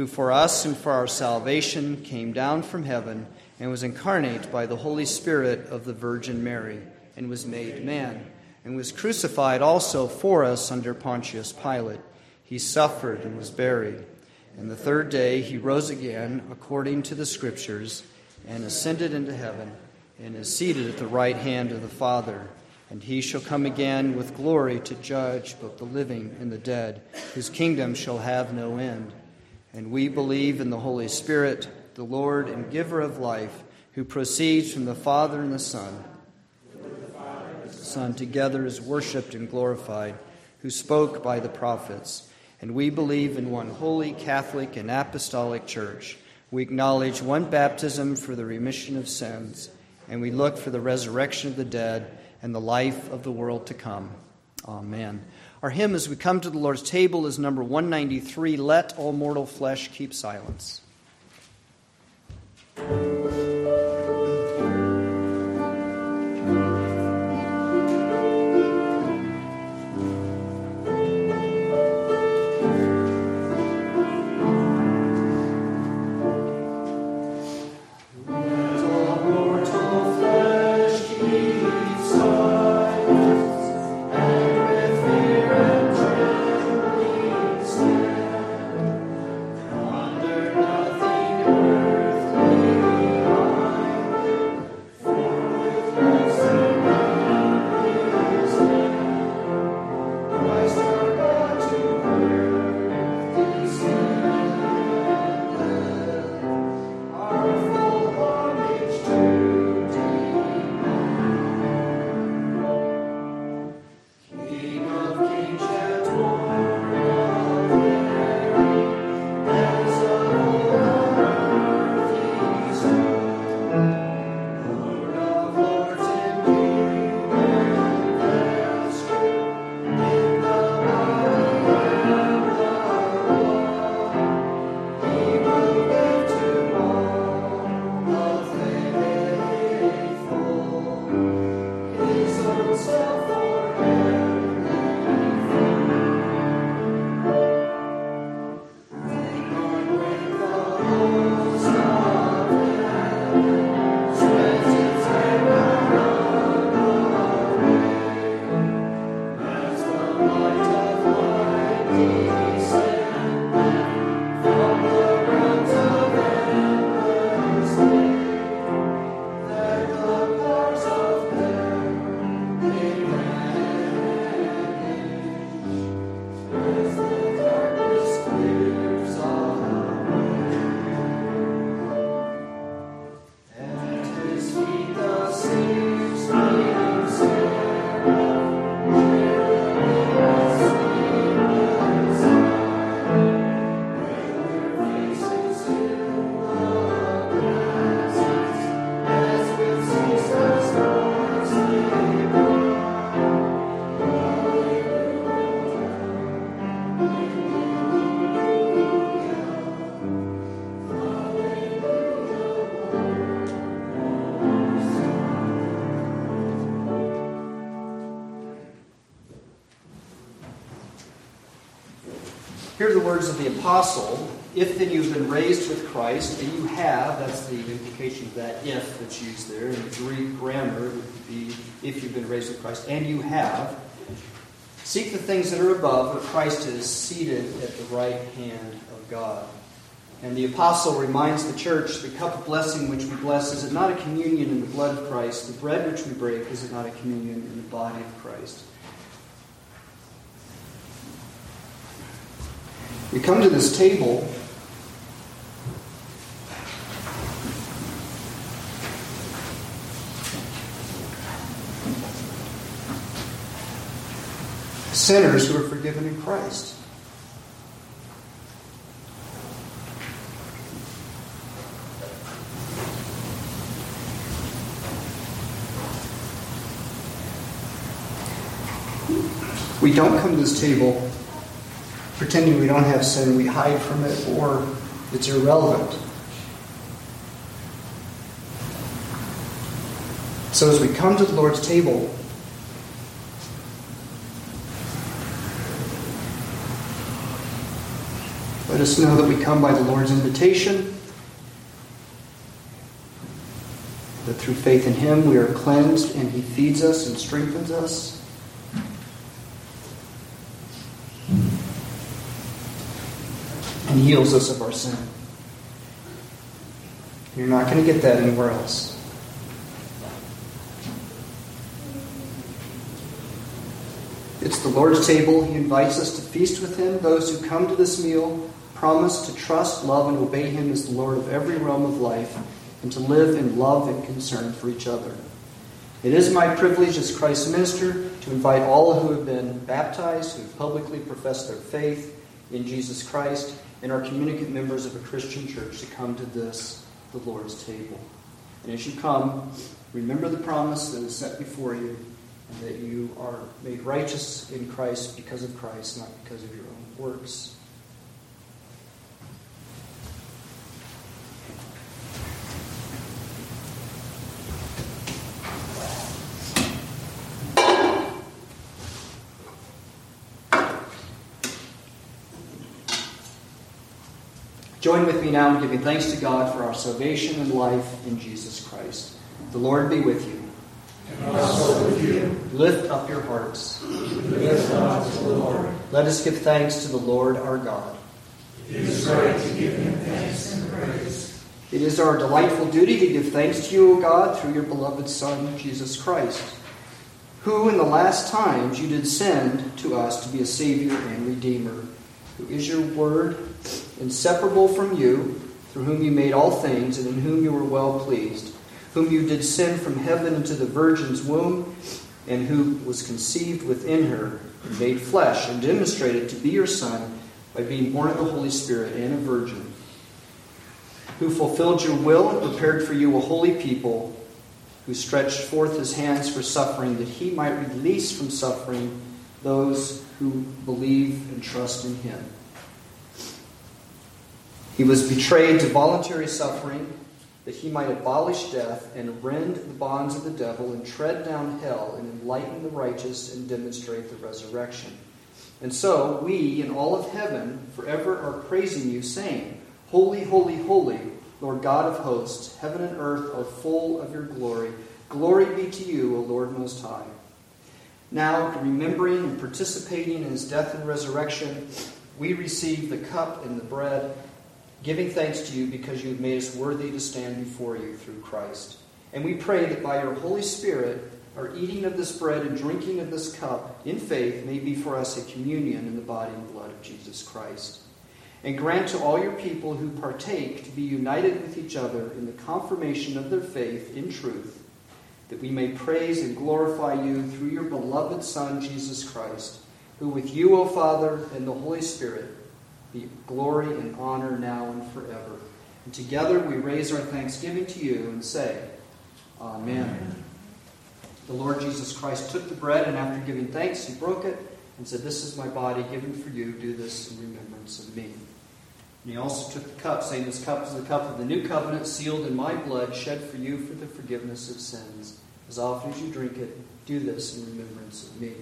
who for us and for our salvation came down from heaven and was incarnate by the Holy Spirit of the Virgin Mary and was made man, and was crucified also for us under Pontius Pilate. He suffered and was buried. And the third day he rose again, according to the Scriptures, and ascended into heaven, and is seated at the right hand of the Father. And he shall come again with glory to judge both the living and the dead, whose kingdom shall have no end. And we believe in the Holy Spirit, the Lord and giver of life, who proceeds from the Father and the Son Son together is worshiped and glorified, who spoke by the prophets. And we believe in one holy, Catholic, and Apostolic Church. We acknowledge one baptism for the remission of sins, and we look for the resurrection of the dead and the life of the world to come. Amen. Our hymn as we come to the Lord's table is number 193 Let All Mortal Flesh Keep Silence. Words of the apostle. If then you've been raised with Christ, and you have, that's the implication of that if that's used there. In Greek grammar, it would be if you've been raised with Christ, and you have. Seek the things that are above, where Christ is seated at the right hand of God. And the apostle reminds the church the cup of blessing which we bless, is it not a communion in the blood of Christ? The bread which we break, is it not a communion in the body of Christ? We come to this table. Sinners who are forgiven in Christ. We don't come to this table pretending we don't have sin, we hide from it, or it's irrelevant. So as we come to the Lord's table, let us know that we come by the Lord's invitation, that through faith in Him we are cleansed and He feeds us and strengthens us, He heals us of our sin. You're not going to get that anywhere else. It's the Lord's table. He invites us to feast with Him. Those who come to this meal promise to trust, love, and obey Him as the Lord of every realm of life and to live in love and concern for each other. It is my privilege as Christ's minister to invite all who have been baptized, who have publicly professed their faith in Jesus Christ, and are communicant members of a Christian church to come to this, the Lord's table. And as you come, remember the promise that is set before you, and that you are made righteous in Christ because of Christ, not because of your own works. Join with me now in giving thanks to God for our salvation and life in Jesus Christ. The Lord be with you. And also with you. Lift up your hearts. Lift up to the Lord. Let us give thanks to the Lord our God. It is right to give him thanks and praise. It is our delightful duty to give thanks to you, O God, through your beloved Son, Jesus Christ, who in the last times you did send to us to be a Savior and Redeemer, who is your word, inseparable from you, through whom you made all things, and in whom you were well pleased, whom you did send from heaven into the Virgin's womb, and who was conceived within her, and made flesh, and demonstrated to be your Son by being born of the Holy Spirit and a virgin who fulfilled your will and prepared for you a holy people, who stretched forth his hands for suffering, that he might release from suffering those who believe and trust in him. He was betrayed to voluntary suffering, that he might abolish death and rend the bonds of the devil and tread down hell and enlighten the righteous and demonstrate the resurrection. And so we in all of heaven forever are praising you, saying, Holy, holy, holy, Lord God of hosts, heaven and earth are full of your glory. Glory be to you, O Lord Most High. Now, remembering and participating in his death and resurrection, we receive the cup and the bread, giving thanks to you because you have made us worthy to stand before you through Christ. And we pray that by your Holy Spirit, our eating of this bread and drinking of this cup in faith may be for us a communion in the body and blood of Jesus Christ and grant to all your people who partake to be united with each other in the confirmation of their faith in truth, that we may praise and glorify you through your beloved Son, Jesus Christ, who with you, O Father, and the Holy Spirit, be glory and honor now and forever. And together we raise our thanksgiving to you and say, Amen. Amen. The Lord Jesus Christ took the bread, and after giving thanks, he broke it and said, This is my body given for you. Do this in remembrance of me. And he also took the cup, saying, This cup is the cup of the new covenant, sealed in my blood, shed for you for the forgiveness of sins. As often as you drink it, do this in remembrance of me.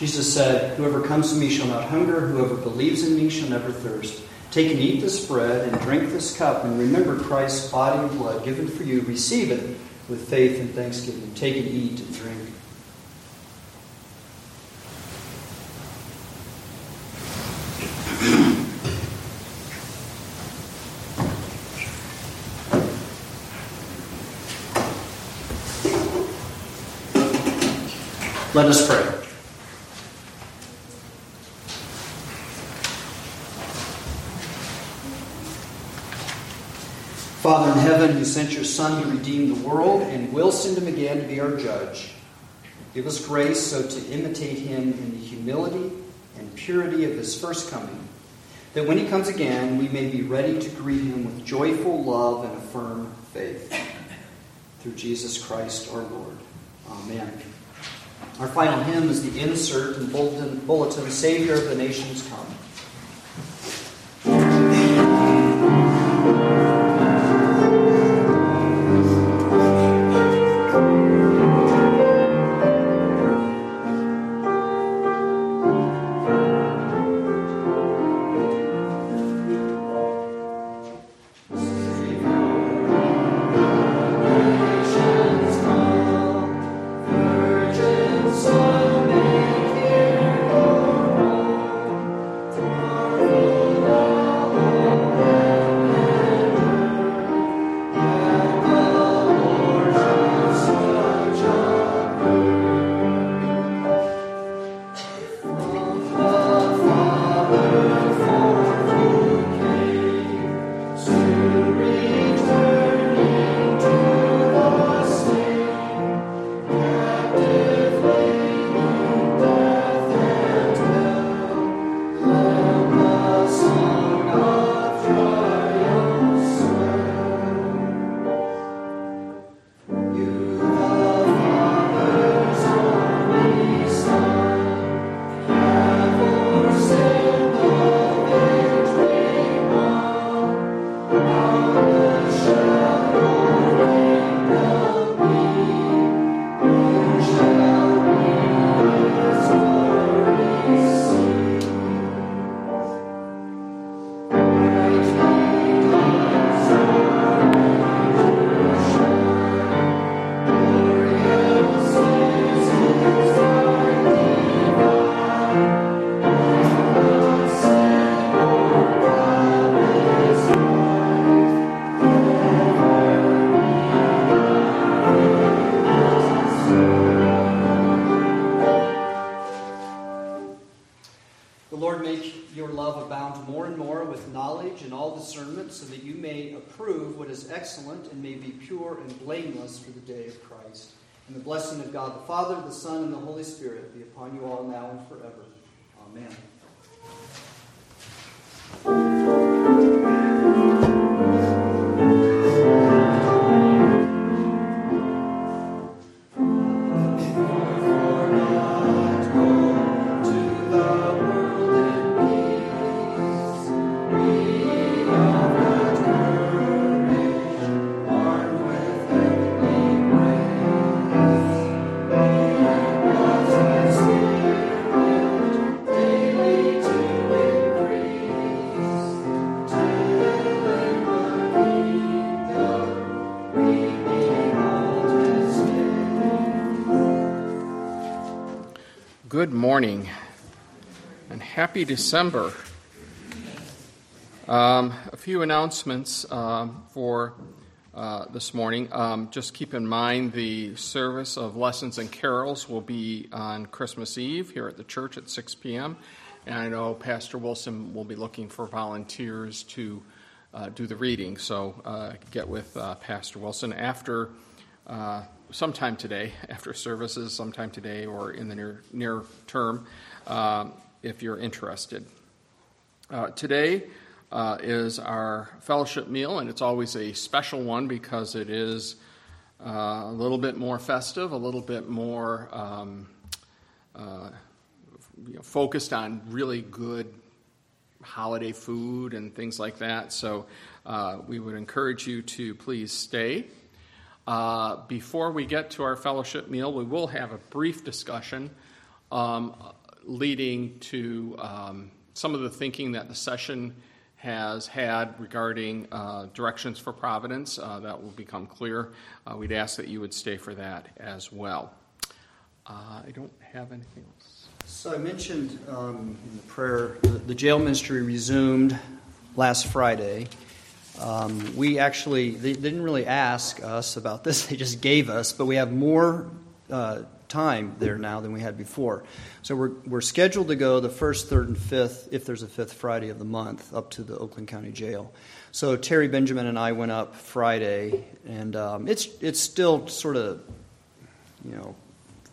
Jesus said, Whoever comes to me shall not hunger, whoever believes in me shall never thirst. Take and eat this bread and drink this cup, and remember Christ's body and blood given for you. Receive it with faith and thanksgiving. Take and eat and drink. Let us pray. You sent your Son to redeem the world and will send him again to be our judge. Give us grace so to imitate him in the humility and purity of his first coming, that when he comes again, we may be ready to greet him with joyful love and a firm faith. Through Jesus Christ our Lord. Amen. Our final hymn is the insert and bulletin, bulletin Savior of the Nations and blameless for the day of Christ. And the blessing of God the Father, the Son, and the Holy Spirit be upon you all now and forever. Amen. Happy December. Um, a few announcements um, for uh, this morning. Um, just keep in mind the service of lessons and carols will be on Christmas Eve here at the church at 6 p.m. And I know Pastor Wilson will be looking for volunteers to uh, do the reading. So uh, get with uh, Pastor Wilson after uh, sometime today, after services, sometime today or in the near, near term, um, if you're interested. Uh, today uh, is our fellowship meal, and it's always a special one because it is uh, a little bit more festive, a little bit more um, uh, you know, focused on really good holiday food and things like that. So uh, we would encourage you to please stay. Uh, before we get to our fellowship meal, we will have a brief discussion. Um, leading to um, some of the thinking that the session has had regarding uh, directions for Providence. Uh, that will become clear. Uh, we'd ask that you would stay for that as well. Uh, I don't have anything else. So I mentioned um, in the prayer the, the, jail ministry resumed last Friday. Um, we actually they didn't really ask us about this; they just gave us. But we have more uh, time there now than we had before. So we're, we're scheduled to go the first, third, and fifth, if there's a fifth Friday of the month, up to the Oakland County Jail. So Terry Benjamin and I went up Friday, and um, it's it's still sort of, you know,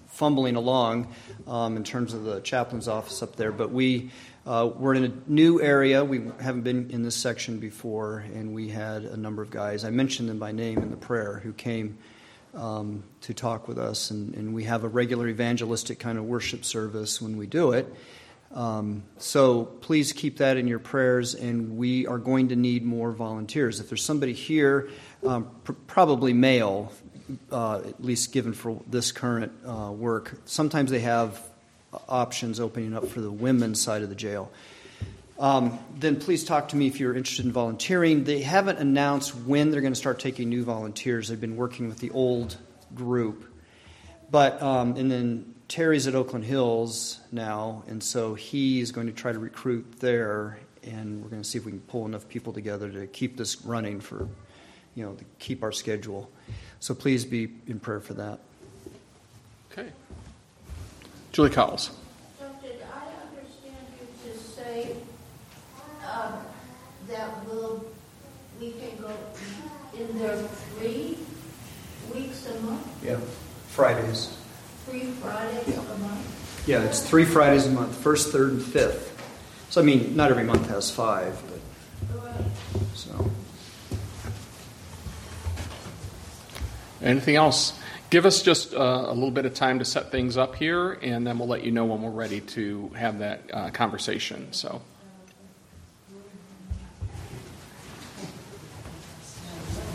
fumbling along um, in terms of the chaplain's office up there. But we uh, we're in a new area. We haven't been in this section before, and we had a number of guys. I mentioned them by name in the prayer who came um, to talk with us, and, and, we have a regular evangelistic kind of worship service when we do it. Um, so please keep that in your prayers, and we are going to need more volunteers. If there's somebody here, um, pr- probably male, uh, at least given for this current uh, work, sometimes they have options opening up for the women's side of the jail um, then please talk to me if you're interested in volunteering. They haven't announced when they're going to start taking new volunteers. They've been working with the old group. But, um, and then Terry's at Oakland Hills now, and so he's going to try to recruit there, and we're going to see if we can pull enough people together to keep this running for, you know, to keep our schedule. So please be in prayer for that. Okay. Julie Cowles. That will, we can go in there three weeks a month? Yeah, Fridays. Three Fridays a month? Yeah, it's three Fridays a month, first, third, and fifth. So, I mean, not every month has five, but. Right. So. Anything else? Give us just uh, a little bit of time to set things up here, and then we'll let you know when we're ready to have that uh, conversation. So.